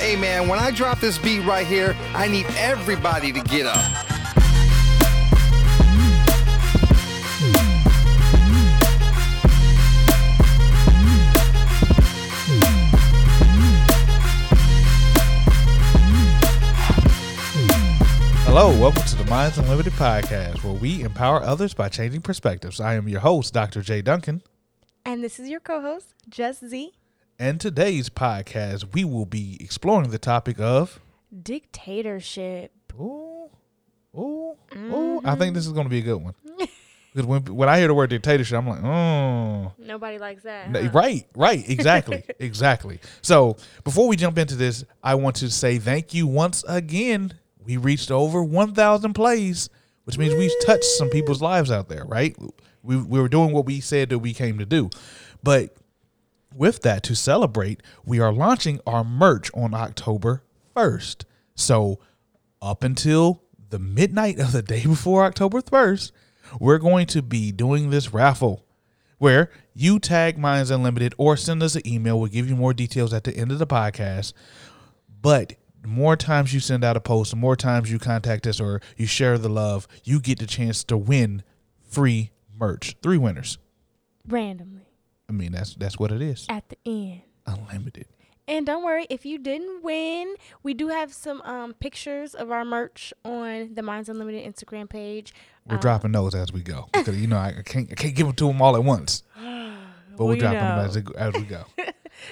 Hey man, when I drop this beat right here, I need everybody to get up. Hello, welcome to the Minds Unlimited podcast, where we empower others by changing perspectives. I am your host, Dr. J. Duncan. And this is your co host, Just Z. And today's podcast, we will be exploring the topic of. Dictatorship. Ooh, ooh, ooh. I think this mm-hmm. is going to be a good one. Because when, when I hear the word dictatorship, I'm like, oh. Nobody likes that. Huh? Right, right, exactly, exactly. So before we jump into this, I want to say thank you once again. We reached over 1,000 plays, which means we've touched some people's lives out there, right? We, we were doing what we said that we came to do. But with that, to celebrate, we are launching our merch on October 1st. So up until the midnight of the day before October 1st, we're going to be doing this raffle where you tag Minds Unlimited or send us an email. We'll give you more details at the end of the podcast. But the more times you send out a post, the more times you contact us or you share the love, you get the chance to win free merch. Three winners. Randomly I mean, that's that's what it is. at the end. Unlimited. And don't worry, if you didn't win, we do have some um, pictures of our merch on the Minds Unlimited Instagram page. We're Uh, dropping those as we go because you know I can't I can't give them to them all at once. But we're We dropping them as, it- as we go.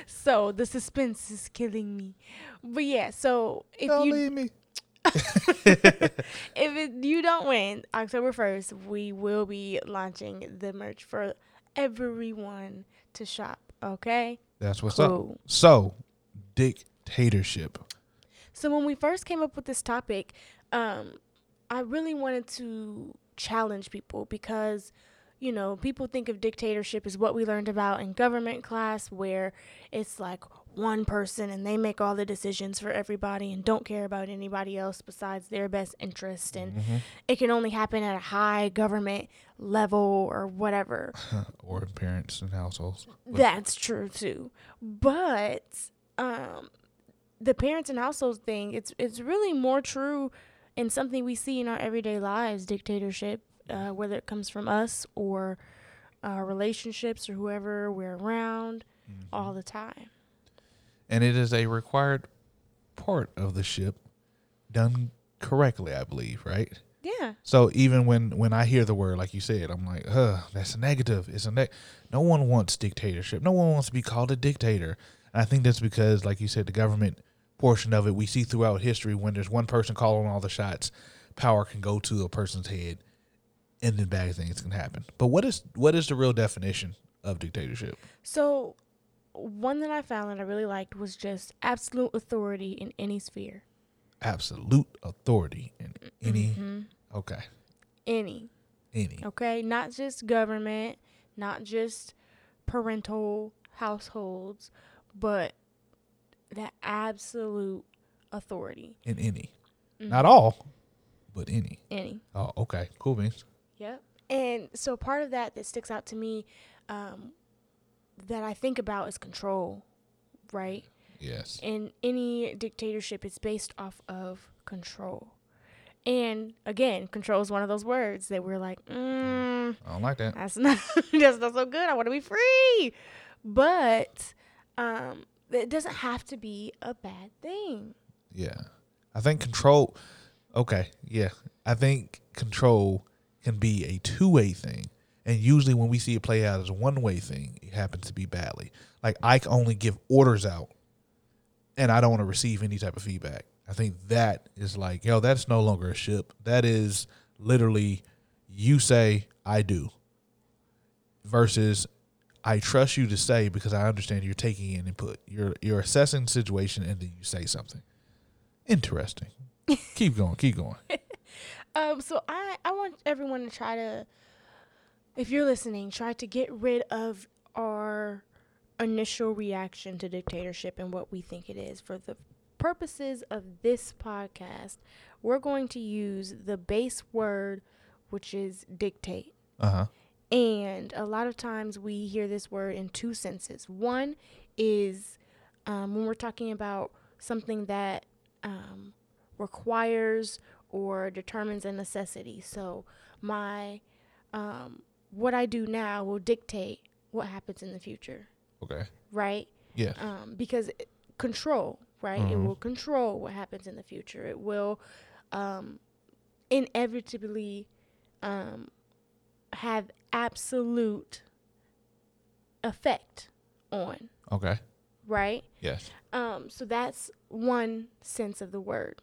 So the suspense is killing me. But yeah, so if Don't you leave me. if it, you don't win October 1st, we will be launching the merch for everyone to shop, okay? That's what's up. Cool. So, dictatorship. So when we first came up with this topic, um, I really wanted to challenge people because, you know, people think of dictatorship as what we learned about in government class, where it's like one person and they make all the decisions for everybody and don't care about anybody else besides their best interest, and it can only happen at a high government level or whatever. or in parents and households. That's true too. But um the parents and households thing, it's it's really more true in something we see in our everyday lives, dictatorship, uh, whether it comes from us or our relationships or whoever we're around all the time. And it is a required part of the ship done correctly i believe right? Yeah. so even when when i hear the word like you said i'm like huh that's a negative. It's a neg- no one wants dictatorship. No one wants to be called a dictator. And i think that's because like you said the government portion of it we see throughout history when there's one person calling all the shots power can go to a person's head and then bad things can happen. But what is what is the real definition of dictatorship? So one that I found that I really liked was just absolute authority in any sphere. absolute authority in any Mhm. okay Any. any Okay, not just government, not just parental households, but that absolute authority. in any Mm-hmm. not all but any Any. oh okay cool beans Yep. And so part of that that sticks out to me um, that I think about is control, right? yes And any dictatorship, it's based off of control. And again, control is one of those words that we're like, mm, i don't like that that's not that's not so good. I want to be free, but um, it doesn't have to be a bad thing. yeah i think control okay yeah i think control can be a two-way thing and usually when we see it play out as a one-way thing it happens to be badly like i can only give orders out and i don't want to receive any type of feedback i think that is like yo that's no longer a ship that is literally you say i do versus I trust you to say because I understand you're taking in input. You're you're assessing the situation and then you say something. Interesting. keep going, keep going. Um, so I, I want everyone to try to, if you're listening, try to get rid of our initial reaction to dictatorship and what we think it is. For the purposes of this podcast, we're going to use the base word, which is dictate. Uh huh. And a lot of times we hear this word in two senses. One is um, when we're talking about something that um, requires or determines a necessity. So my um, what I do now will dictate what happens in the future, Okay. right? Yeah. um, because it- control, right? It Mhm. will control what happens in the future. It will um, inevitably um, have absolute effect on, Okay. right? Yes. Um, so that's one sense of the word.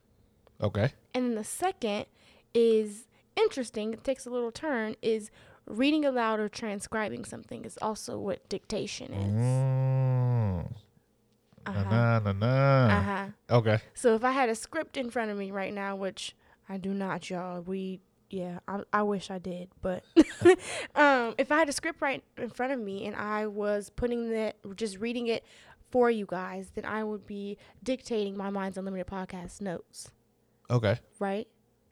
Okay. And then the second is interesting, it takes a little turn, is reading aloud or transcribing something is also what dictation is. Mm. Uh-huh. Na na na. Uh huh. Okay. So if I had a script in front of me right now, which I do not, y'all, we yeah, I, I wish I did, but um, if I had a script right in front of me and I was putting that, just reading it for you guys, then I would be dictating my Minds Unlimited podcast notes, Okay. right?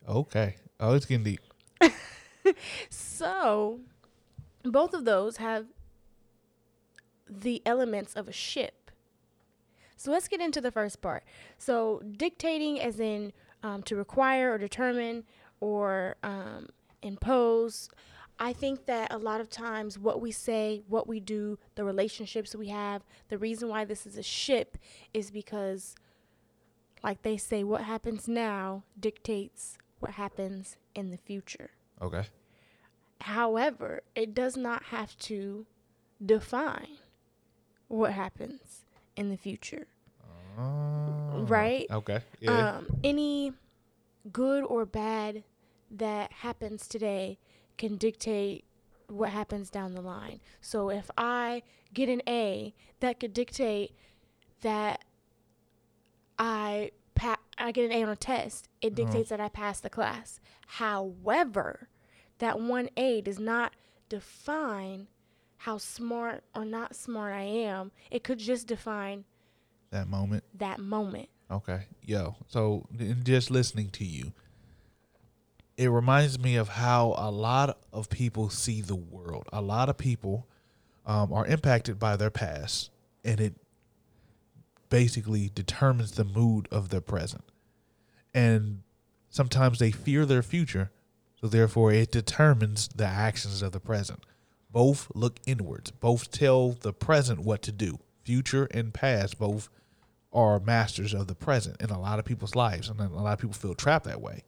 Okay. Oh, it's getting deep. So both of those have the elements of a ship. So let's get into the first part. So dictating, as in um, to require or determine or um, impose. I think that a lot of times what we say, what we do, the relationships we have, the reason why this is a ship is because, like they say, what happens now dictates what happens in the future. Okay. However, it does not have to define what happens in the future. Oh. Right? Okay. Yeah. Um, any good or bad that happens today can dictate what happens down the line. So if I get an A, that could dictate that I pa- I get an A on a test. It dictates that I pass the class. However, that one A does not define how smart or not smart I am. It could just define that moment. that moment. Okay. Yo. So in just listening to you, it reminds me of how a lot of people see the world. A lot of people um, are impacted by their past, and it basically determines the mood of their present. And sometimes they fear their future, so therefore it determines the actions of the present. Both look inwards. Both tell the present what to do. Future and past both are masters of the present in a lot of people's lives, and a lot of people feel trapped that way.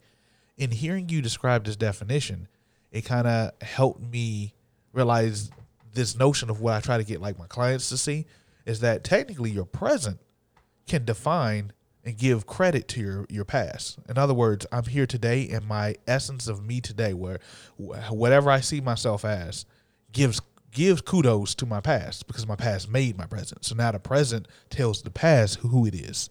In hearing you describe this definition, it kind of helped me realize this notion of what I try to get like my clients to see is that technically your present can define and give credit to your your past. In other words, I'm here today, and my essence of me today, where whatever I see myself as, gives gives kudos to my past because my past made my present. So now the present tells the past who it is.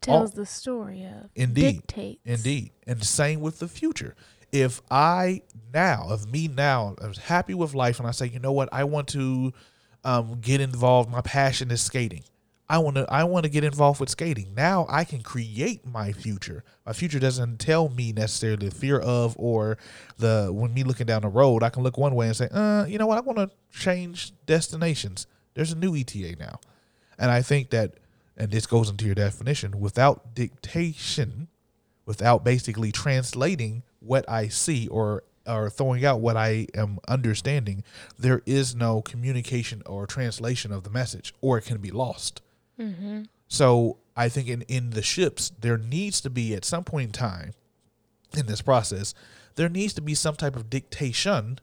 Tells the story of Indeed. dictates. Indeed. And the same with the future. If I now, if me now, I am happy with life and I say, you know what, I want to um, get involved. My passion is skating. I want to I want to get involved with skating. Now I can create my future. My future doesn't tell me necessarily the fear of or the when me looking down the road, I can look one way and say, uh, you know what, I want to change destinations. There's a new ETA now. And I think that and this goes into your definition, without dictation, without basically translating what I see or or throwing out what I am understanding, there is no communication or translation of the message, or it can be lost. Mm-hmm. So I think in, in the ships, there needs to be at some point in time in this process, there needs to be some type of dictation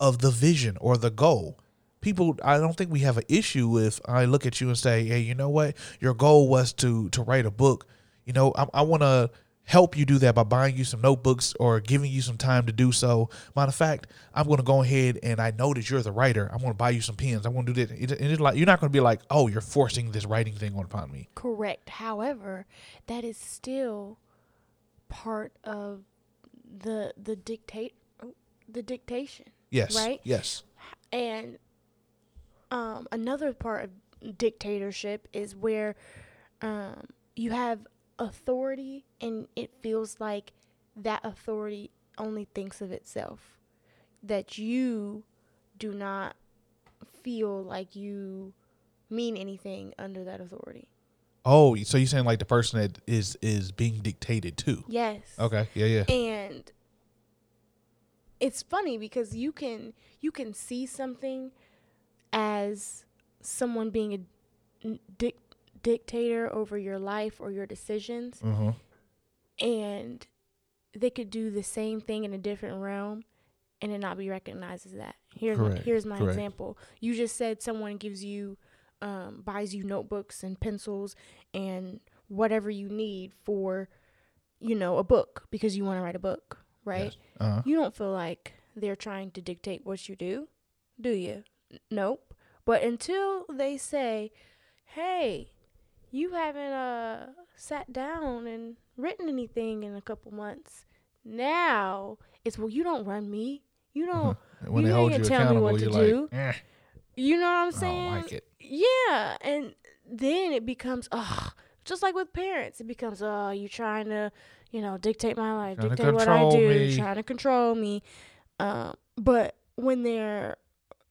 of the vision or the goal. People, I don't think we have an issue if I look at you and say, "Hey, you know what? Your goal was to to write a book. You know, I, I want to help you do that by buying you some notebooks or giving you some time to do so. Matter of fact, I'm going to go ahead and I know that you're the writer. I'm going to buy you some pens. I'm going to do. It, it's like you're not going to be like, oh, you're forcing this writing thing upon me. Correct. However, that is still part of the the dictate the dictation. Yes. Right? Yes. And um, another part of dictatorship is where um, you have authority and it feels like that authority only thinks of itself. That you do not feel like you mean anything under that authority. Oh, so you're saying like the person that is is being dictated to? Yes. Okay. Yeah. Yeah. And it's funny because you can you can see something as someone being a dic- dictator over your life or your decisions Mm-hmm. and they could do the same thing in a different realm and it not be recognized as that. Here's my, here's my correct. example. You just said someone gives you um, buys you notebooks and pencils and whatever you need for you know a book because you want to write a book, right? Yes. Uh-huh. You don't feel like they're trying to dictate what you do, do you? N- Nope. But until they say, "Hey, you haven't uh sat down and written anything in a couple months," now it's well, you don't run me. You don't. When You they ain't hold you tell me what to you're do. like, eh, You know what I'm I saying? don't like it. Yeah, and then it becomes ugh, just like with parents, it becomes oh, you trying to, you know, dictate my life, Trying dictate what I do, me. trying to control me. Um, but when they're,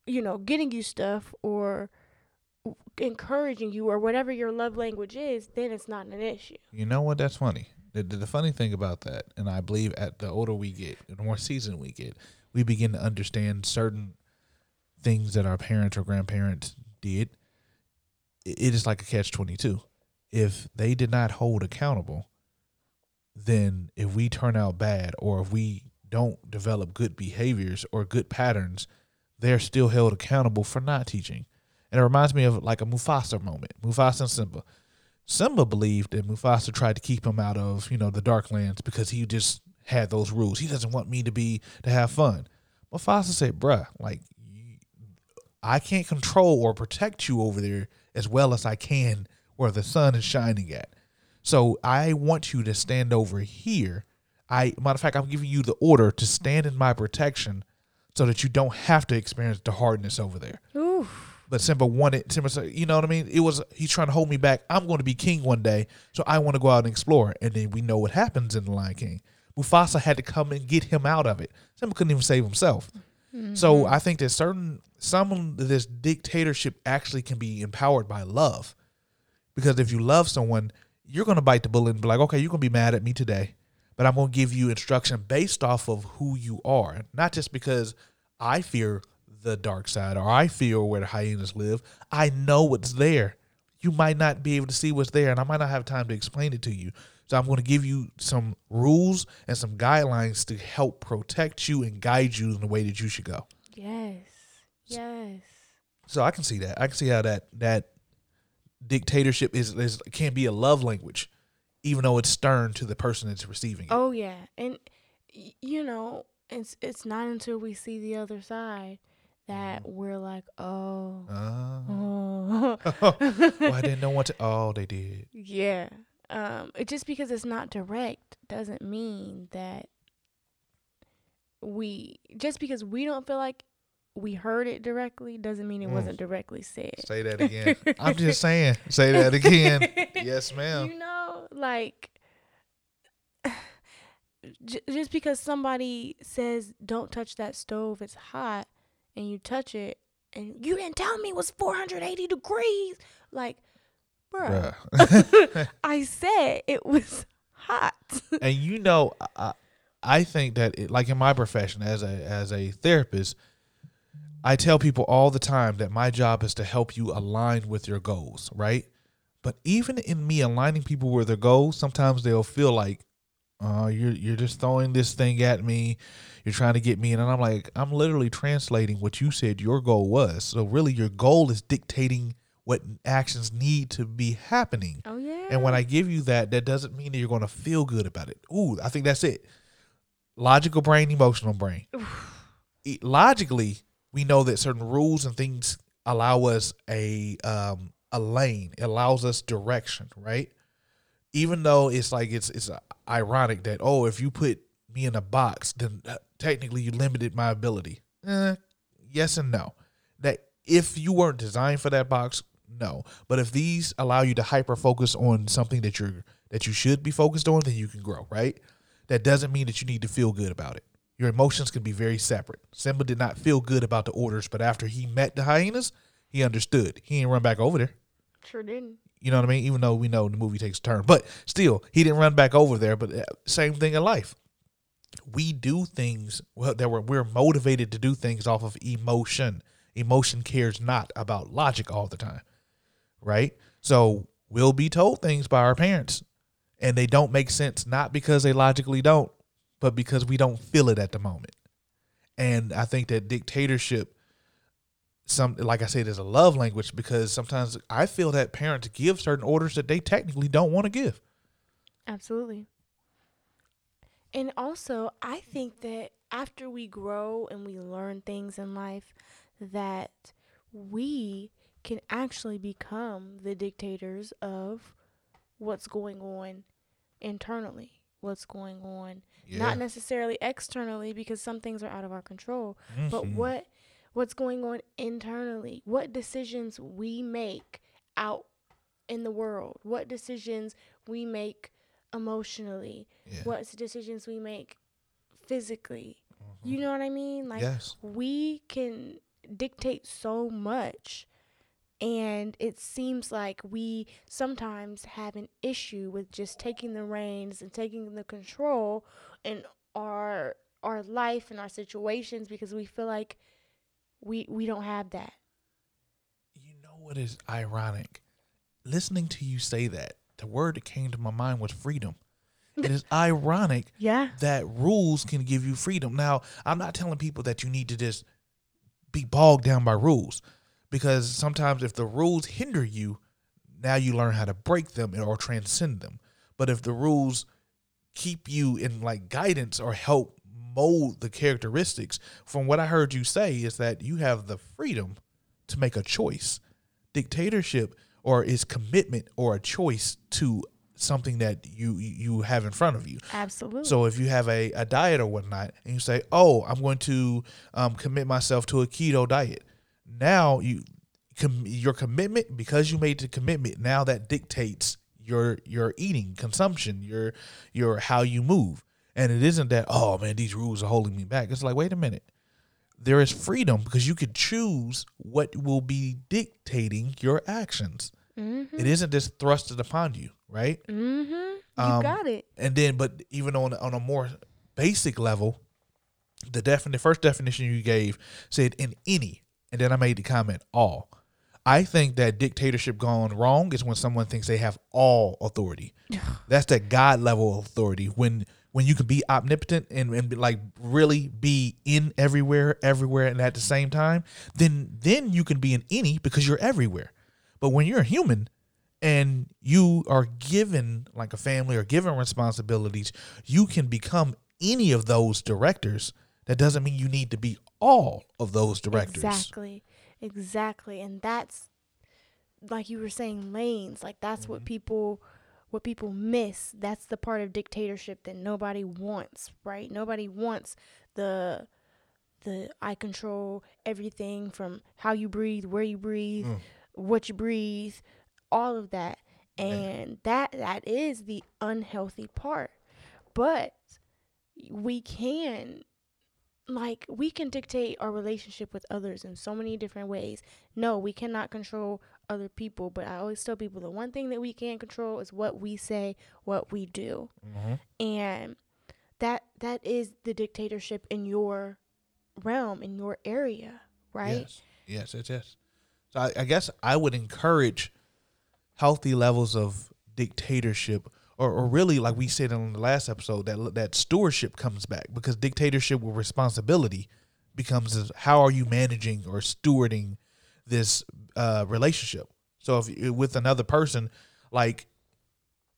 you know, getting you stuff or encouraging you or whatever your love language is, then it's not an issue. You know what? That's funny. The, the, the funny thing about that, and I believe at the older we get, the more seasoned we get, we begin to understand certain things that our parents or grandparents did. I- It is like a catch twenty two. If they did not hold accountable, then if we turn out bad or if we don't develop good behaviors or good patterns, they're still held accountable for not teaching. And it reminds me of like a Mufasa moment. Mufasa and Simba. Simba believed that Mufasa tried to keep him out of, you know, the Darklands because he just had those rules. He doesn't want me to be to have fun. Mufasa said, "Bruh, like I can't control or protect you over there as well as I can where the sun is shining at. So I want you to stand over here. I matter of fact, I'm giving you the order to stand in my protection so that you don't have to experience the hardness over there." Oof. But Simba wanted Simba said, you know what I mean? It was he's trying to hold me back. I'm going to be king one day, so I want to go out and explore. And then we know what happens in the Lion King. Mufasa had to come and get him out of it. Simba couldn't even save himself. So mm-hmm. I think that certain some of this dictatorship actually can be empowered by love, because if you love someone, you're going to bite the bullet and be like, okay, you're going to be mad at me today, but I'm going to give you instruction based off of who you are, not just because I fear the dark side or I feel where the hyenas live. I know what's there. You might not be able to see what's there, and I might not have time to explain it to you. So I'm going to give you some rules and some guidelines to help protect you and guide you in the way that you should go. Yes. Yes. So I can see that. I can see how that that dictatorship is, is can be a love language, even though it's stern to the person that's receiving it. Oh yeah, and you know, it's it's not until we see the other side that we're like, oh, Uh, oh. well, I didn't know what to. Oh, they did. yeah. Um, it just because it's not direct doesn't mean that we just because we don't feel like we heard it directly doesn't mean it Mm. wasn't directly said. Say that again. I'm just saying. Say that again. Yes, ma'am. You know, like j- just because somebody says don't touch that stove, it's hot, and you touch it, and you didn't tell me it was 480 degrees. Like, bruh, Bruh. I said it was hot. and you know, I, I think that it, like in my profession as a as a therapist, I tell people all the time that my job is to help you align with your goals, right? But even in me aligning people with their goals, sometimes they'll feel like, "Oh, you're you're just throwing this thing at me. You're trying to get me." And I'm like, I'm literally translating what you said your goal was. So really, your goal is dictating what actions need to be happening. Oh yeah. And when I give you that, that doesn't mean that you're going to feel good about it. Ooh, I think that's it. Logical brain, emotional brain. E- Logically, we know that certain rules and things allow us a um, a lane. It allows us direction, right? Even though it's like it's it's ironic that oh, if you put me in a box, then uh, technically you limited my ability. Eh, yes and no. That if you weren't designed for that box, no. But if these allow you to hyper focus on something that you're that you should be focused on, then you can grow, right? That doesn't mean that you need to feel good about it. Your emotions can be very separate. Simba did not feel good about the orders, but after he met the hyenas, he understood. He ain't run back over there. sure didn't. You know what I mean? Even though we know the movie takes a turn, but still, he didn't run back over there. But uh, same thing in life. We do things well, that we're, we're motivated to do things off of emotion. Emotion cares not about logic all the time, right? So we'll be told things by our parents, and they don't make sense not because they logically don't, but because we don't feel it at the moment. And I think that dictatorship some like I said, is a love language because sometimes I feel that parents give certain orders that they technically don't want to give. Absolutely. And also, I think that after we grow and we learn things in life, that we can actually become the dictators of what's going on internally, what's going on, Yeah. not necessarily externally because some things are out of our control, but Mhm. what what's going on internally, what decisions we make out in the world, what decisions we make emotionally, Yeah. what decisions we make physically. Mm-hmm. You know what I mean? Like yes. we can dictate so much and it seems like we sometimes have an issue with just taking the reins and taking the control in our our life and our situations because we feel like we we don't have that. You know what is ironic? Listening to you say that, the word that came to my mind was freedom. It is ironic Yeah. that rules can give you freedom. Now, I'm not telling people that you need to just be bogged down by rules because sometimes if the rules hinder you, now you learn how to break them or transcend them. But if the rules keep you in like guidance or help mold the characteristics, from what I heard you say, is that you have the freedom to make a choice. Dictatorship or is commitment or a choice to something that you you have in front of you. Absolutely. So if you have a, a diet or whatnot, and you say, "Oh, I'm going to um, commit myself to a keto diet," now you com- your commitment because you made the commitment. Now that dictates your your eating, consumption, your your how you move, and it isn't that oh man these rules are holding me back. It's like wait a minute, there is freedom because you can choose what will be dictating your actions. mm-hmm. It isn't just thrusted upon you, right? Mm-hmm. You Um, got it. and then but even on on a more basic level the defin- the first definition you gave said in any and then i made the comment all i think that dictatorship gone wrong is when someone thinks they have all authority that's that god level authority when when you can be omnipotent and, and be, like really be in everywhere everywhere and at the same time then then you can be in any because you're everywhere but when you're a human and you are given like a family or given responsibilities, you can become any of those directors. That doesn't mean you need to be all of those directors. Exactly. Exactly. And that's like you were saying lanes. Like that's Mm-hmm. what people what people miss. That's the part of dictatorship that nobody wants, right? Nobody wants the the I control everything from how you breathe, where you breathe, Mm. what you breathe, all of that. And that that is the unhealthy part. But we can like we can dictate our relationship with others in so many different ways. No, we cannot control other people, but I always tell people the one thing that we can control is what we say, what we do. Mhm. And that that is the dictatorship in your realm, in your area, right? Yes. Yes, yes, yes. So I, I guess I would encourage healthy levels of dictatorship, or, or really, like we said in the last episode, that that stewardship comes back because dictatorship with responsibility becomes how are you managing or stewarding this uh, relationship. So if with another person, like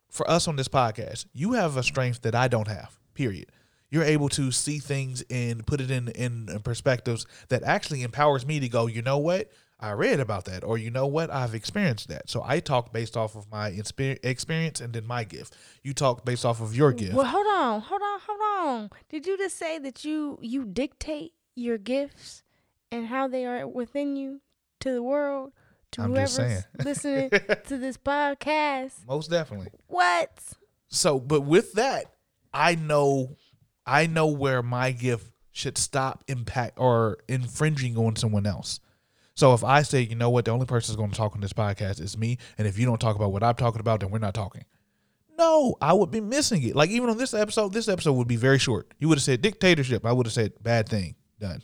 for us on this podcast, you have a strength that I don't have. Period. You're able to see things and put it in in perspectives that actually empowers me to go. You know what? I read about that, or you know what? I've experienced that. So I talk based off of my inspe- experience and then my gift. You talk based off of your gift. Well, hold on, hold on, hold on. Did you just say that you you dictate your gifts and how they are within you to the world to I'm just whoever's listening to this podcast? Most definitely. What? So, but with that, I know, I know where my gift should stop impact or infringing on someone else. So if I say, you know what, the only person that's going to talk on this podcast is me, and if you don't talk about what I'm talking about, then we're not talking. No, I would be missing it. Like even on this episode, this episode would be very short. You would have said dictatorship. I would have said bad thing. Done.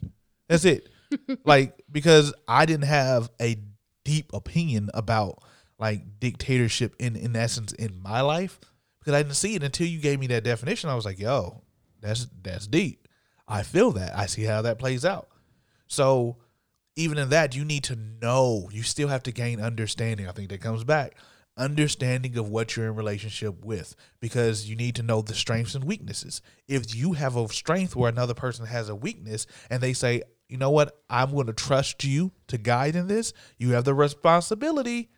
That's it. like because I didn't have a deep opinion about like dictatorship in in essence in my life because I didn't see it until you gave me that definition. I was like, yo, that's that's deep. I feel that. I see how that plays out. So even in that, you need to know. You still have to gain understanding. I think that comes back understanding of what you're in relationship with because you need to know the strengths and weaknesses. If you have a strength where another person has a weakness and they say, you know what, I'm going to trust you to guide in this, you have the responsibility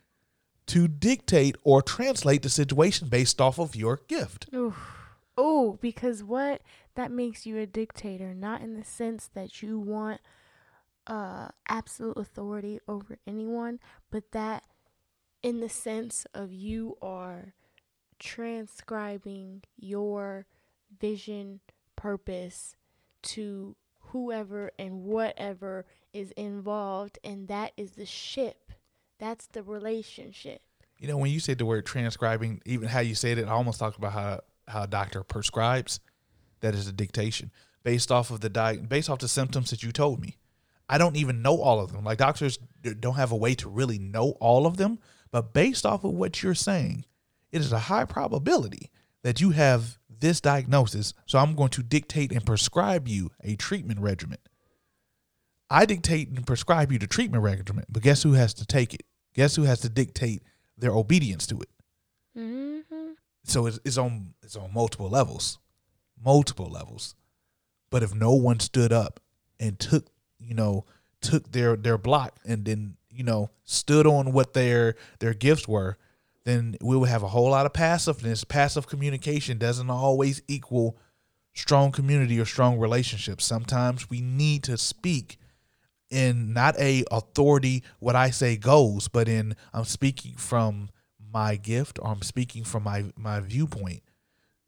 to dictate or translate the situation based off of your gift. Oh, because what? That makes you a dictator, not in the sense that you want uh absolute authority over anyone, but that in the sense of you are transcribing your vision, purpose to whoever and whatever is involved, and that is the ship. That's the relationship. You know, when you said the word transcribing, even how you said it, I almost talked about how how a doctor prescribes. That is a dictation based off of the diet, based off the symptoms that you told me. I don't even know all of them. Like doctors don't have a way to really know all of them. But based off of what you're saying, it is a high probability that you have this diagnosis. So I'm going to dictate and prescribe you a treatment regimen. I dictate and prescribe you the treatment regimen, but guess who has to take it? Guess who has to dictate their obedience to it? Mm-hmm. So it's, it's on it's on multiple levels, multiple levels. But if no one stood up and took you know took their their block and then you know, stood on what their their gifts were, then we would have a whole lot of passiveness. Passive communication doesn't always equal strong community or strong relationships. Sometimes we need to speak in not a authority what I say goes, but in I'm speaking from my gift or I'm speaking from my my viewpoint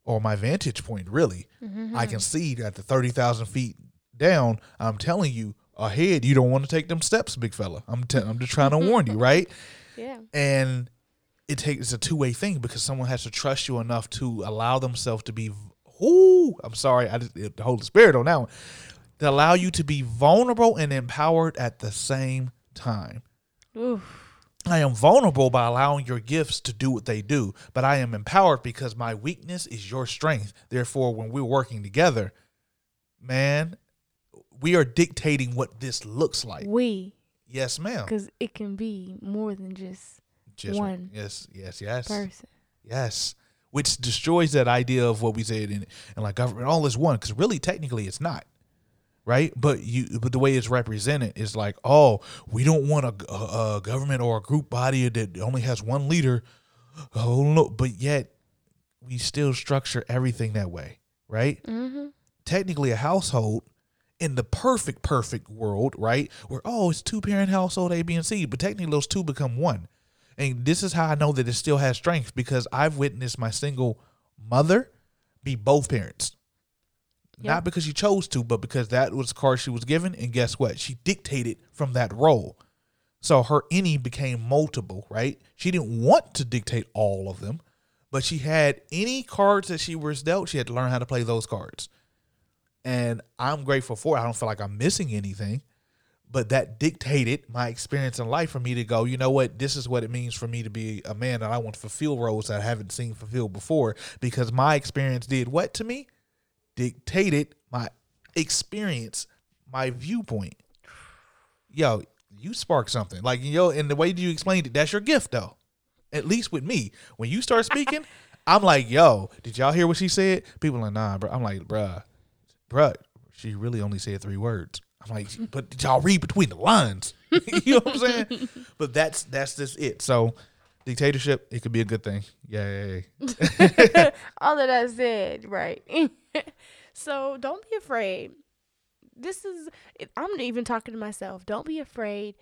or my vantage point really. Mm-hmm. I can see at the 30,000 feet down, I'm telling you ahead, you don't want to take them steps, big fella. I'm t- I'm just trying to warn you, right? Yeah. And it takes it's a two way thing because someone has to trust you enough to allow themselves to be. Ooh, I'm sorry, I just the Holy Spirit on that one. To allow you to be vulnerable and empowered at the same time. Oof. I am vulnerable by allowing your gifts to do what they do, but I am empowered because my weakness is your strength. Therefore, when we're working together, man, we are dictating what this looks like. We. Yes, ma'am. Because it can be more than just, just one. Yes, yes, yes. Person. Yes. Which destroys that idea of what we said in, in like government all is one, because really technically it's not. Right, but you, but the way it's represented is like, oh, we don't want a, a, a government or a group body that only has one leader. Oh no, but yet we still structure everything that way, right? Mm-hmm. Technically, a household in the perfect, perfect world, right? Where, oh, it's two parent household A, B, and C, but technically those two become one. And this is how I know that it still has strength because I've witnessed my single mother be both parents. Yep. Not because she chose to, but because that was the card she was given. And guess what? She dictated from that role. So her any became multiple, right? She didn't want to dictate all of them, but she had any cards that she was dealt, she had to learn how to play those cards and I'm grateful for it. I don't feel like I'm missing anything, but that dictated my experience in life for me to go, you know what, this is what it means for me to be a man that I want to fulfill roles that I haven't seen fulfilled before because my experience did what to me? Dictated my experience, my viewpoint. Yo, you spark something. Like, yo, and the way you explained it, that's your gift though. At least with me. When you start speaking, I'm like, yo, did y'all hear what she said? People are like, nah, bro. I'm like, bruh, bruh, she really only said three words. I'm like, but did y'all read between the lines? you know what I'm saying? But that's that's just it. So dictatorship, it could be a good thing. Yay. All of that said, right. so don't be afraid. This is I'm even talking to myself. Don't be afraid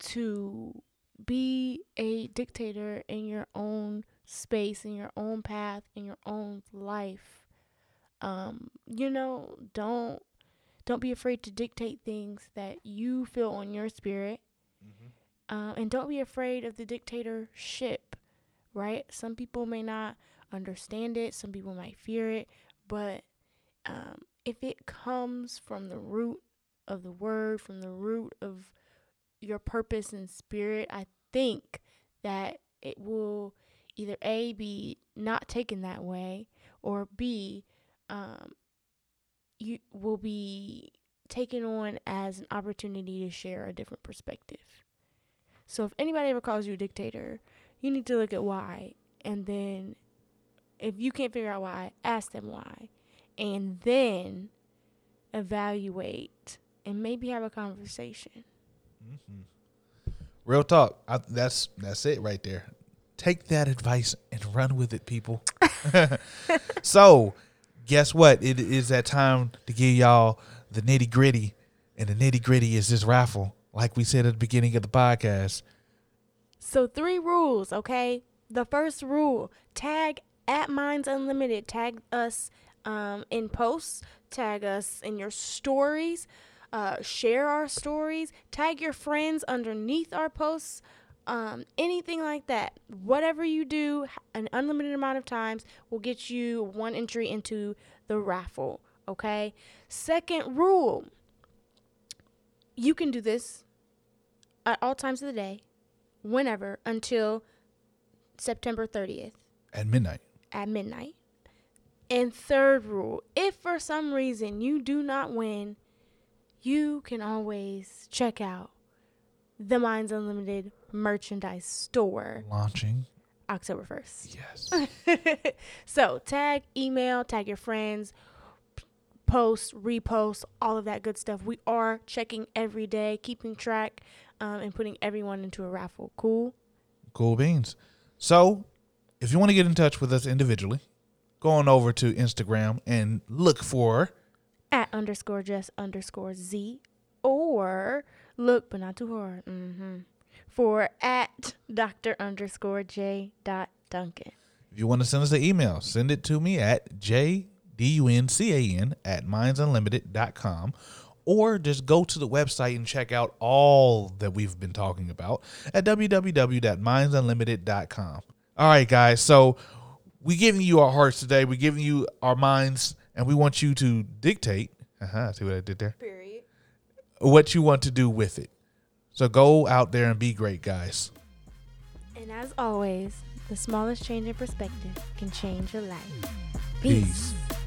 to be a dictator in your own space, in your own path, in your own life um, you know, don't don't be afraid to dictate things that you feel on your spirit. Mm-hmm. Uh, and don't be afraid of the dictatorship, right? Some people may not understand it, some people might fear it, but um, if it comes from the root of the word, from the root of your purpose and spirit, I think that it will either A, be not taken that way, or B, um, you will be taken on as an opportunity to share a different perspective. So if anybody ever calls you a dictator, you need to look at why. And then if you can't figure out why, ask them why. And then evaluate and maybe have a conversation. Mm-hmm. Real talk. I, that's that's it right there. Take that advice and run with it, people. so, guess what? It is that time to give y'all the nitty gritty, and the nitty gritty is this raffle. Like we said at the beginning of the podcast. So three rules, okay? The first rule: tag at Minds Unlimited. Tag us um, in posts. Tag us in your stories. Uh, share our stories. Tag your friends underneath our posts. Um, anything like that. Whatever you do, an unlimited amount of times will get you one entry into the raffle. Okay. Second rule: you can do this at all times of the day whenever until September 30th At midnight. at midnight. And third rule if for some reason you do not win, you can always check out the Minds Unlimited merchandise store Launching. October 1st. Yes. so tag, email, tag your friends, p- post, repost, all of that good stuff. We are checking every day, keeping track, um, and putting everyone into a raffle. Cool. Cool beans. So, if you want to get in touch with us individually, go on over to Instagram and look for at underscore just underscore z or look but not too hard hmm for at dr underscore j dot duncan If you want to send us an email, send it to me at jduncan at mindsunlimited.com or just go to the website and check out all that we've been talking about at www.mindsunlimited.com. All right, guys. So we're giving you our hearts today. We're giving you our minds, and we want you to dictate. Uh-huh, see what I did there? period What you want to do with it. So go out there and be great, guys. and as always the smallest change in perspective can change your life peace. Peace.